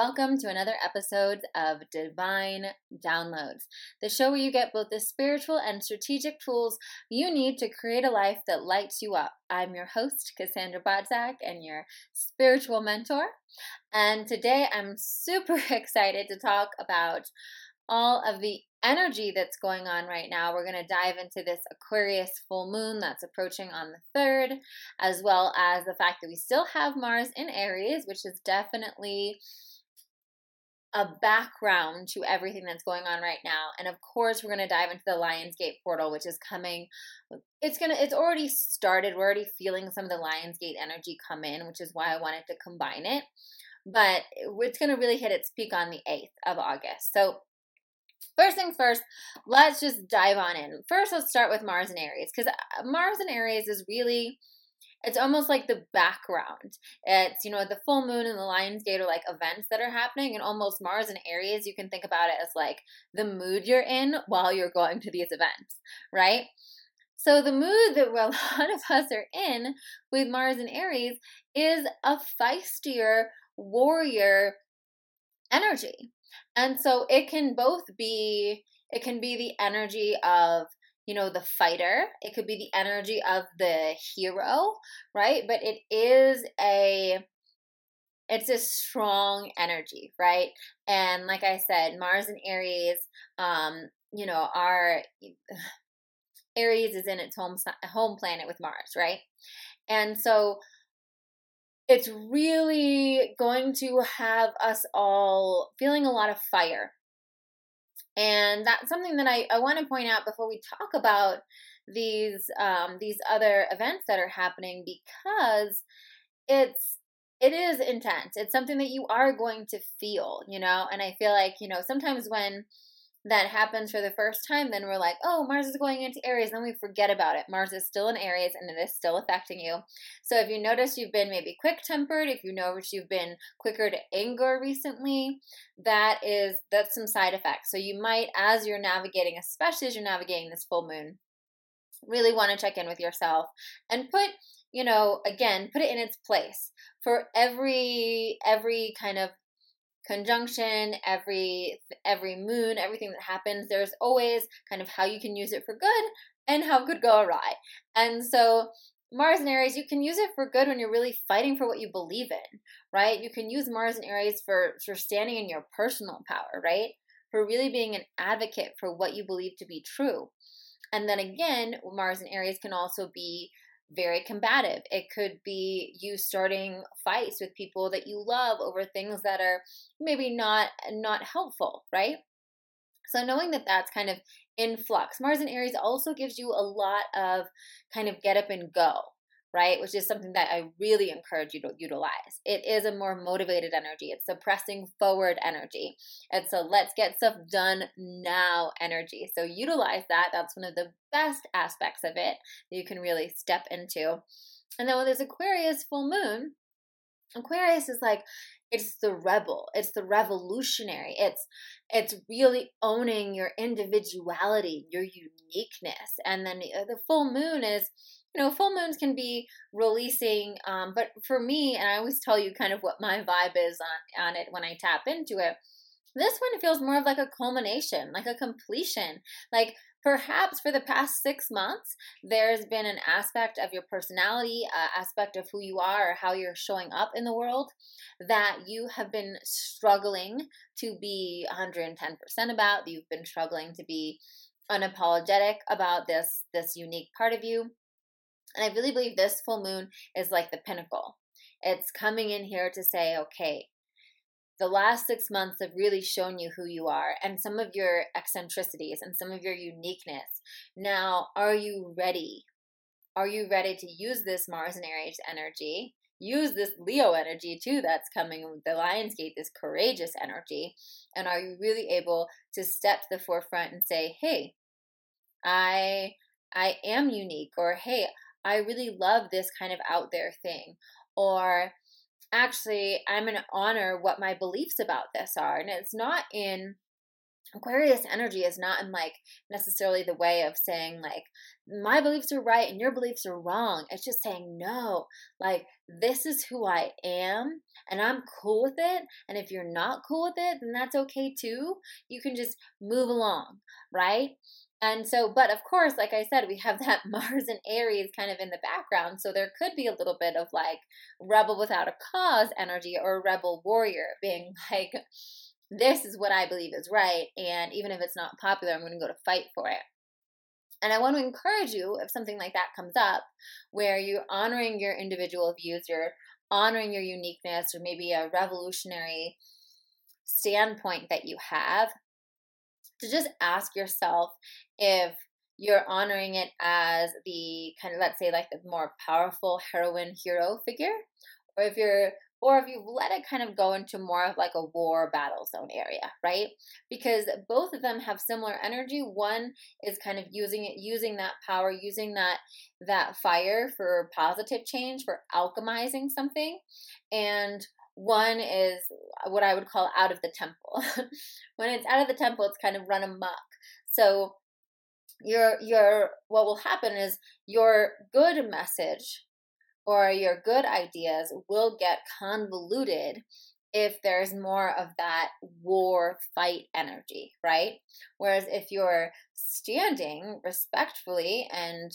welcome to another episode of Divine Downloads, the show where you get both the spiritual and strategic tools you need to create a life that lights you up. I'm your host, Cassandra Bodzak, and your spiritual mentor. And today I'm super excited to talk about all of the energy that's going on right now. We're going to dive into this Aquarius full moon that's approaching on the 3rd, as well as the fact that we still have Mars in Aries, which is definitely a background to everything that's going on right now. And of course, we're going to dive into the Lionsgate portal, which is coming. It's going to, it's already started. We're already feeling some of the Lionsgate energy come in, which is why I wanted to combine it. But it's going to really hit its peak on the 8th of August. So First things first, let's just dive on in. First, let's start with Mars and Aries because uh, Mars and Aries is really, it's almost like the background. It's, you know, the full moon and the Lion's Gate are like events that are happening, and almost Mars and Aries, you can think about it as like the mood you're in while you're going to these events, right? So the mood that a lot of us are in with Mars and Aries is a feistier warrior energy and so it can both be it can be the energy of you know the fighter. It could be the energy of the hero right? But it is a it's a strong energy right? And like i said mars and aries um you know are aries is in its home home planet with mars right? And so it's really going to have us all feeling a lot of fire. And that's something that I, I want to point out before we talk about these um, these other events that are happening because it's it is intense. It's something that you are going to feel, you know. And I feel like you know sometimes when that happens for the first time, then we're like, oh, Mars is going into Aries. Then we forget about it. Mars is still in Aries and it is still affecting you. So if you notice you've been maybe quick tempered, if you notice you've been quicker to anger recently, that is, that's some side effects. So you might, as you're navigating, especially as you're navigating this full moon, really want to check in with yourself and put you know again put it in its place for every every kind of conjunction, every every moon, everything that happens, there's always kind of how you can use it for good and how it could go awry. And so Mars and Aries, you can use it for good when you're really fighting for what you believe in, right? You can use Mars and Aries for, for standing in your personal power, right? For really being an advocate for what you believe to be true. And then again, Mars and Aries can also be very combative. It could be you starting fights with people that you love over things that are maybe not not helpful, right? So knowing that that's kind of in flux. Mars and Aries also gives you a lot of kind of get up and go, right? Which is something that I really encourage you to utilize. It is a more motivated energy. It's a pressing forward energy. It's a let's get stuff done now energy. So utilize that. That's one of the best aspects of it that you can really step into. And then when there's Aquarius full moon, Aquarius is like it's the rebel it's the revolutionary it's it's really owning your individuality your uniqueness and then the full moon is you know, full moons can be releasing, um, but for me, and I always tell you kind of what my vibe is on, on it when I tap into it. This one feels more of like a culmination, like a completion. Like perhaps for the past six months, there's been an aspect of your personality, uh, aspect of who you are, or how you're showing up in the world that you have been struggling to be 110% about. You've been struggling to be unapologetic about this this unique part of you and I really believe this full moon is like the pinnacle. It's coming in here to say, okay, the last six months have really shown you who you are and some of your eccentricities and some of your uniqueness. Now, are you ready? Are you ready to use this Mars and Aries energy? Use this Leo energy too that's coming with the Lionsgate, this courageous energy. And are you really able to step to the forefront and say, hey, I I am unique, or hey, I really love this kind of out there thing. Or actually, I'm going to honor what my beliefs about this are. And it's not in Aquarius energy is not in like necessarily the way of saying like my beliefs are right and your beliefs are wrong. It's just saying no, like this is who I am and I'm cool with it. And if you're not cool with it, then that's okay too. You can just move along, right? And so, but of course, like I said, we have that Mars and Aries kind of in the background. So there could be a little bit of like rebel without a cause energy or rebel warrior being like, this is what I believe is right. And even if it's not popular, I'm going to go to fight for it. And I want to encourage you if something like that comes up, where you're honoring your individual views, you're honoring your uniqueness, or maybe a revolutionary standpoint that you have, to just ask yourself if you're honoring it as the kind of, let's say, like the more powerful heroine hero figure, or if you're or if you've let it kind of go into more of like a war battle zone area, right? Because both of them have similar energy. One is kind of using it, using that power, using that that fire for positive change, for alchemizing something, and one is what I would call out of the temple. when it's out of the temple, it's kind of run amok. So your your what will happen is your good message or your good ideas will get convoluted if there's more of that war fight energy, right? Whereas if you're standing respectfully and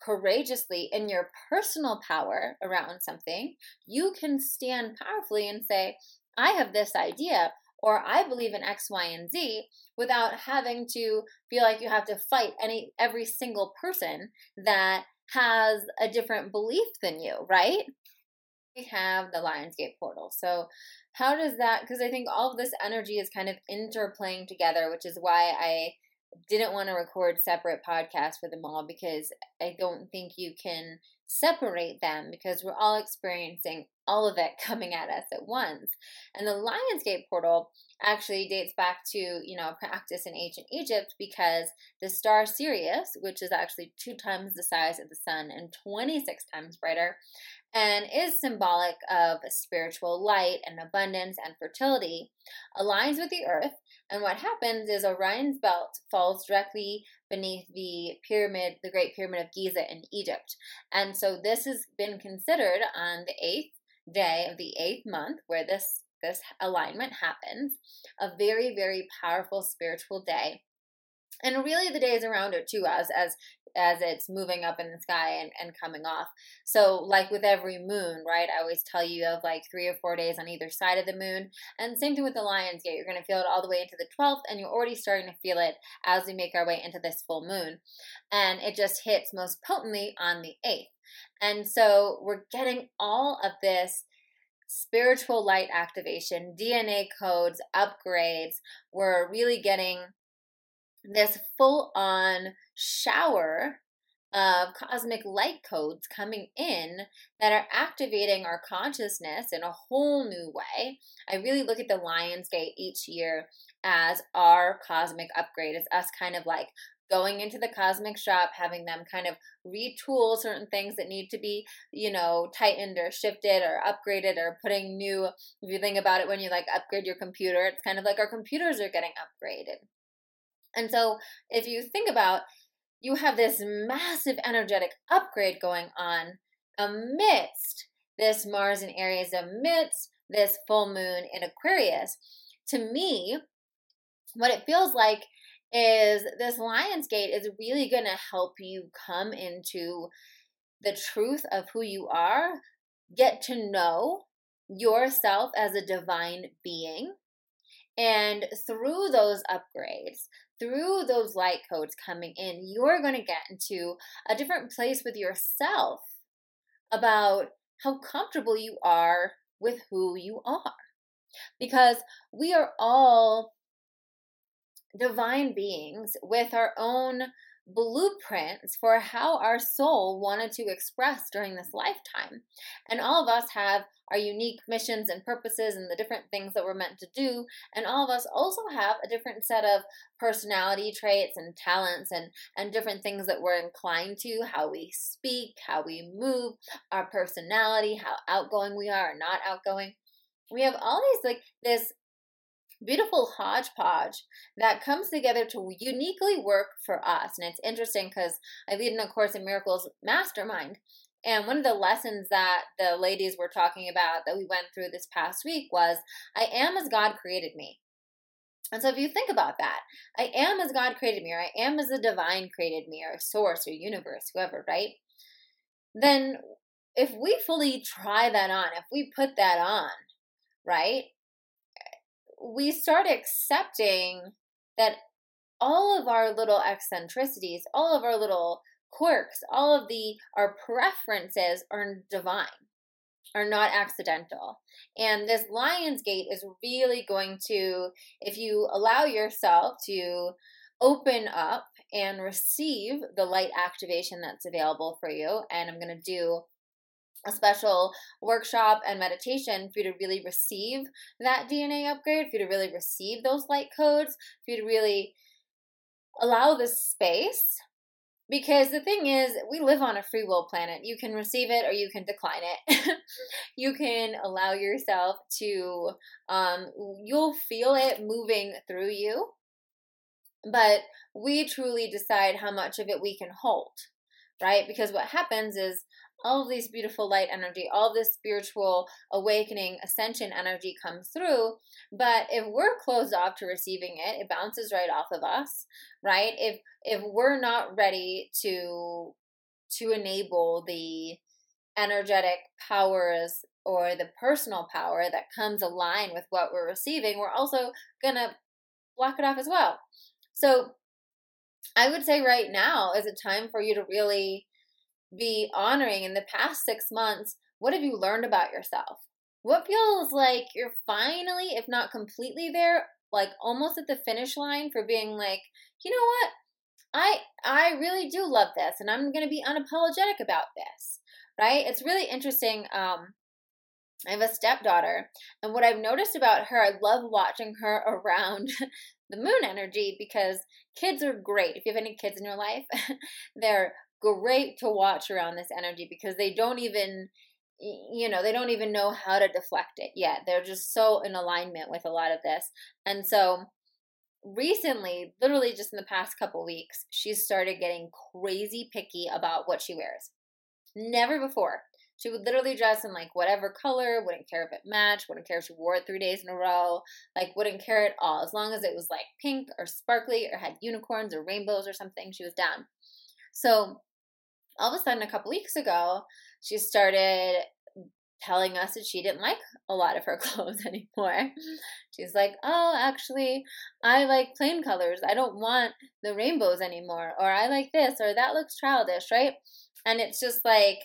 courageously in your personal power around something, you can stand powerfully and say, I have this idea, or I believe in X, Y, and Z without having to feel like you have to fight any every single person that has a different belief than you, right? We have the Lionsgate portal. So, how does that? Because I think all of this energy is kind of interplaying together, which is why I didn't want to record separate podcasts for them all because I don't think you can separate them because we're all experiencing all of it coming at us at once. And the Lionsgate portal actually dates back to, you know, practice in ancient Egypt because the star Sirius, which is actually two times the size of the sun and 26 times brighter, and is symbolic of spiritual light and abundance and fertility, aligns with the earth. And what happens is Orion's belt falls directly beneath the pyramid, the Great Pyramid of Giza in Egypt. And so this has been considered on the eighth day of the eighth month, where this this alignment happens, a very, very powerful spiritual day. And really the days around it too, as as as it's moving up in the sky and, and coming off. So like with every moon, right? I always tell you of like three or four days on either side of the moon. And same thing with the Lion's Gate. You're gonna feel it all the way into the 12th, and you're already starting to feel it as we make our way into this full moon. And it just hits most potently on the 8th. And so we're getting all of this spiritual light activation, DNA codes, upgrades. We're really getting this full on shower of cosmic light codes coming in that are activating our consciousness in a whole new way. I really look at the Lion's Gate each year as our cosmic upgrade, as us kind of like going into the cosmic shop, having them kind of retool certain things that need to be, you know, tightened or shifted or upgraded or putting new. If you think about it, when you like upgrade your computer, it's kind of like our computers are getting upgraded. And so if you think about, you have this massive energetic upgrade going on amidst this Mars and Aries, amidst this full moon in Aquarius. To me, what it feels like is this Lion's Gate is really going to help you come into the truth of who you are, get to know yourself as a divine being. And through those upgrades, through those light codes coming in, you're going to get into a different place with yourself about how comfortable you are with who you are. Because we are all divine beings with our own blueprints for how our soul wanted to express during this lifetime. And all of us have our unique missions and purposes and the different things that we're meant to do. And all of us also have a different set of personality traits and talents and, and different things that we're inclined to, how we speak, how we move, our personality, how outgoing we are or not outgoing. We have all these like this beautiful hodgepodge that comes together to uniquely work for us. And it's interesting because I lead in a Course in Miracles mastermind. And one of the lessons that the ladies were talking about that we went through this past week was I am as God created me. And so if you think about that, I am as God created me, or I am as the divine created me, or source, or universe, whoever, right? Then if we fully try that on, if we put that on, right, we start accepting that all of our little eccentricities, all of our little quirks, all of the our preferences are divine, are not accidental. And this Lion's Gate is really going to, if you allow yourself to open up and receive the light activation that's available for you, and I'm going to do a special workshop and meditation for you to really receive that DNA upgrade, for you to really receive those light codes, for you to really allow this space. Because the thing is, we live on a free will planet. You can receive it or you can decline it. you can allow yourself to, um, you'll feel it moving through you. But we truly decide how much of it we can hold, right? Because what happens is all of these beautiful light energy, all this spiritual awakening, ascension energy comes through. But if we're closed off to receiving it, it bounces right off of us, right? If if we're not ready to to enable the energetic powers or the personal power that comes aligned with what we're receiving, we're also gonna block it off as well. So I would say right now is a time for you to really be honoring in the past six months what have you learned about yourself? What feels like you're finally, if not completely there, like almost at the finish line for being like, you know what? I I really do love this and I'm going to be unapologetic about this. Right? It's really interesting um I have a stepdaughter, and what I've noticed about her, I love watching her around the moon energy because kids are great. If you have any kids in your life, they're great to watch around this energy because they don't even you know they don't even know how to deflect it yet. They're just so in alignment with a lot of this. And so recently literally just in the past couple weeks she's started getting crazy picky about what she wears. Never before. She would literally dress in like whatever color wouldn't care if it matched wouldn't care if she wore it three days in a row like wouldn't care at all. As long as it was like pink or sparkly or had unicorns or rainbows or something she was down. So all of a sudden, a couple weeks ago, she started telling us that she didn't like a lot of her clothes anymore. She's like, "Oh, actually, I like plain colors. I don't want the rainbows anymore or I like this or that looks childish, right?" And it's just like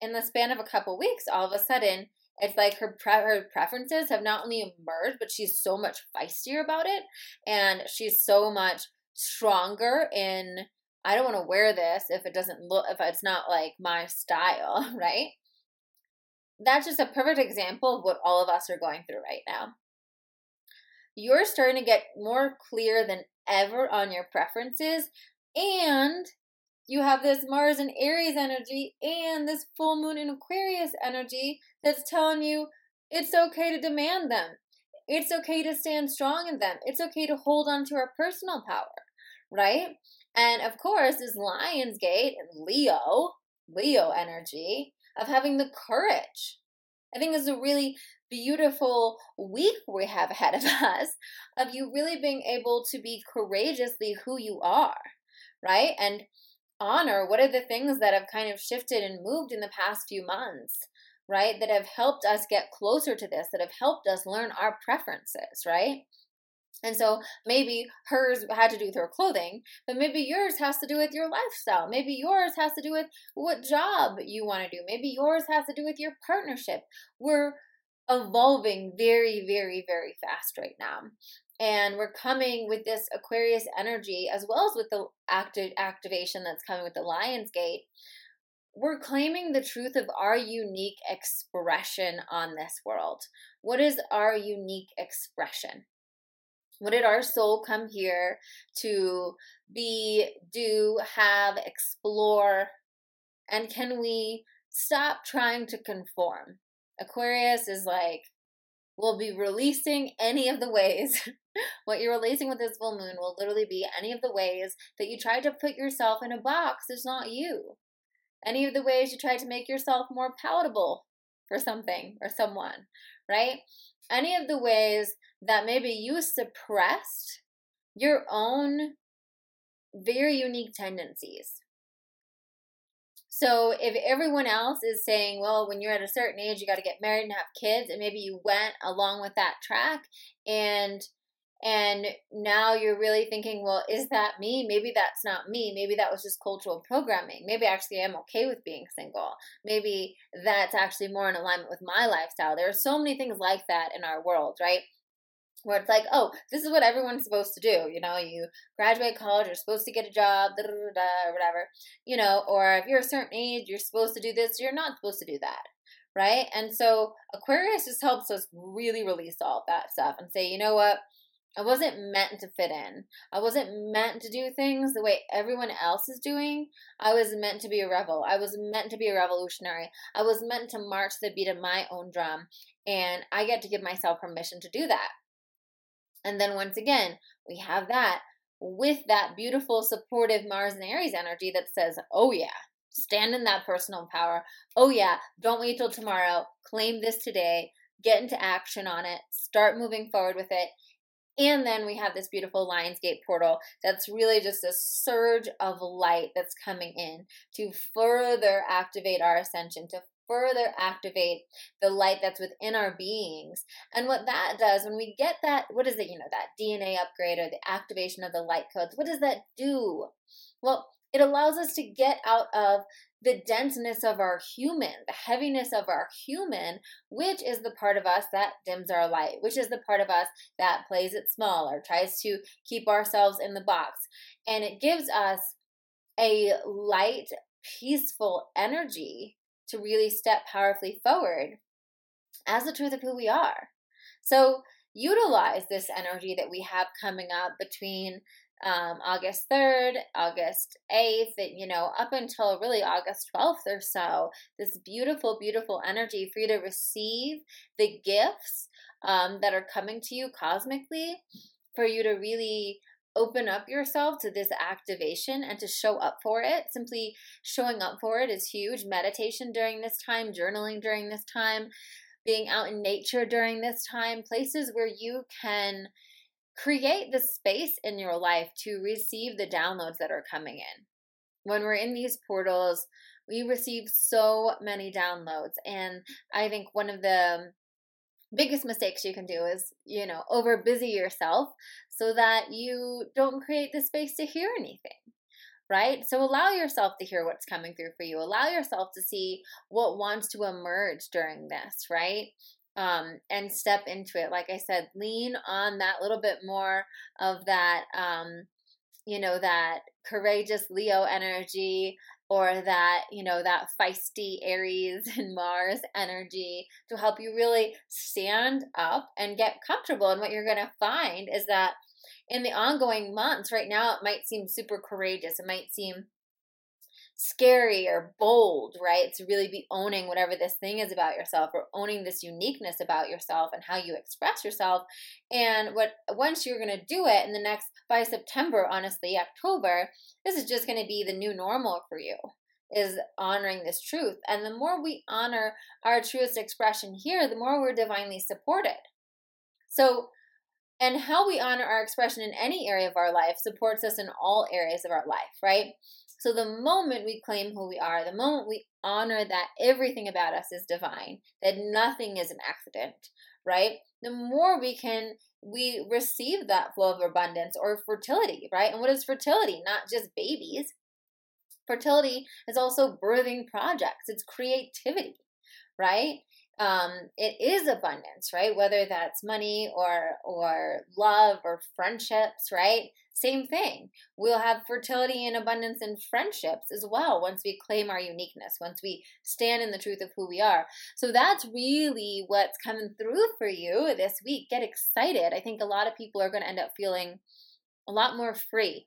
in the span of a couple weeks, all of a sudden, it's like her pre- her preferences have not only emerged, but she's so much feistier about it and she's so much stronger in I don't want to wear this if it doesn't look, if it's not like my style, right? That's just a perfect example of what all of us are going through right now. You're starting to get more clear than ever on your preferences, and you have this Mars and Aries energy and this full moon in Aquarius energy that's telling you it's okay to demand them. It's okay to stand strong in them. It's okay to hold on to our personal power, right? And of course, this Lionsgate and Leo, Leo energy of having the courage. I think it's a really beautiful week we have ahead of us of you really being able to be courageously who you are, right? And honor what are the things that have kind of shifted and moved in the past few months, right? That have helped us get closer to this, that have helped us learn our preferences, right? And so maybe hers had to do with her clothing, but maybe yours has to do with your lifestyle. Maybe yours has to do with what job you want to do. Maybe yours has to do with your partnership. We're evolving very, very, very fast right now. And we're coming with this Aquarius energy as well as with the active activation that's coming with the Lion's Gate. We're claiming the truth of our unique expression on this world. What is our unique expression? What did our soul come here to be, do, have, explore? And can we stop trying to conform? Aquarius is like, we'll be releasing any of the ways. what you're releasing with this full moon will literally be any of the ways that you tried to put yourself in a box It's not you. Any of the ways you tried to make yourself more palatable for something or someone, right? Any of the ways that maybe you suppressed your own very unique tendencies. So if everyone else is saying, well, when you're at a certain age, you got to get married and have kids, and maybe you went along with that track, and and now you're really thinking, well, is that me? Maybe that's not me. Maybe that was just cultural programming. Maybe actually I'm okay with being single. Maybe that's actually more in alignment with my lifestyle. There are so many things like that in our world, right? where it's like, oh, this is what everyone's supposed to do. You know, you graduate college, you're supposed to get a job, da, da, da, whatever. You know, or if you're a certain age, you're supposed to do this, you're not supposed to do that. Right? And so Aquarius just helps us really release all that stuff and say, you know what? I wasn't meant to fit in. I wasn't meant to do things the way everyone else is doing. I was meant to be a rebel. I was meant to be a revolutionary. I was meant to march the beat of my own drum. And I get to give myself permission to do that. And then once again, we have that with that beautiful, supportive Mars and Aries energy that says, oh yeah, stand in that personal power. Oh yeah, don't wait till tomorrow. Claim this today. Get into action on it. Start moving forward with it. And then we have this beautiful Lionsgate portal that's really just a surge of light that's coming in to further activate our ascension, to further activate the light that's within our beings. And what that does, when we get that, what is it, you know, that DNA upgrade or the activation of the light codes, what does that do? Well, it allows us to get out of the denseness of our human, the heaviness of our human, which is the part of us that dims our light, which is the part of us that plays it small or tries to keep ourselves in the box. And it gives us a light, peaceful energy to really step powerfully forward as the truth of who we are. So utilize this energy that we have coming up between um, August 3rd, August 8th, and, you know, up until really August 12th or so. This beautiful, beautiful energy for you to receive the gifts um, that are coming to you cosmically, for you to really open up yourself to this activation and to show up for it. Simply showing up for it is huge. Meditation during this time, journaling during this time, being out in nature during this time, places where you can create the space in your life to receive the downloads that are coming in. When we're in these portals, we receive so many downloads. And I think one of the biggest mistakes you can do is, you know, over busy yourself so that you don't create the space to hear anything. Right? So allow yourself to hear what's coming through for you. Allow yourself to see what wants to emerge during this, right? Um, and step into it. Like I said, lean on that little bit more of that, um, you know, that courageous Leo energy, or that, you know, that feisty Aries and Mars energy to help you really stand up and get comfortable. And what you're going to find is that in the ongoing months, right now, it might seem super courageous. It might seem scary or bold, right? To really be owning whatever this thing is about yourself or owning this uniqueness about yourself and how you express yourself. And what once you're going to do it in the next by September, honestly, October, this is just going to be the new normal for you is honoring this truth. And the more we honor our truest expression here, the more we're divinely supported. So, and how we honor our expression in any area of our life supports us in all areas of our life, right? So the moment we claim who we are, the moment we honor that everything about us is divine, that nothing is an accident, right? The more we can we receive that flow of abundance or fertility, right? And what is fertility? Not just babies. Fertility is also birthing projects. It's creativity, right? Um, it is abundance, right? Whether that's money or or love or friendships, right? Same thing. We'll have fertility and abundance in friendships as well once we claim our uniqueness, once we stand in the truth of who we are. So that's really what's coming through for you this week. Get excited. I think a lot of people are going to end up feeling a lot more free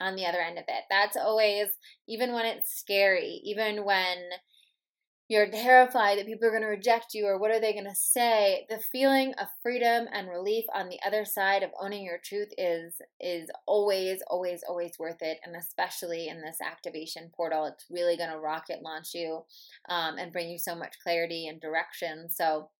on the other end of it. That's always, even when it's scary, even when you're terrified that people are going to reject you or what are they going to say the feeling of freedom and relief on the other side of owning your truth is is always always always worth it and especially in this activation portal it's really going to rocket launch you um, and bring you so much clarity and direction. So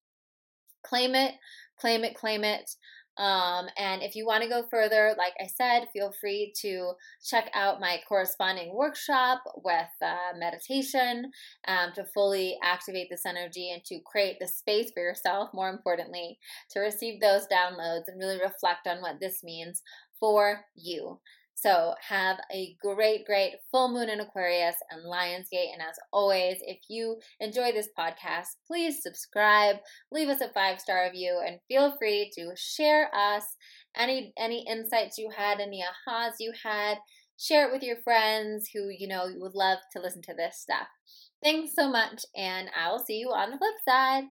claim it claim it claim it um, and if you want to go further, like I said, feel free to check out my corresponding workshop with uh, meditation um, to fully activate this energy and to create the space for yourself, more importantly, to receive those downloads and really reflect on what this means for you. So have a great, great full moon in Aquarius and Lionsgate. And as always, if you enjoy this podcast, please subscribe, leave us a five star review, and feel free to share us any any insights you had, any ahas you had. Share it with your friends who you know would love to listen to this stuff. Thanks so much, and I will see you on the flip side.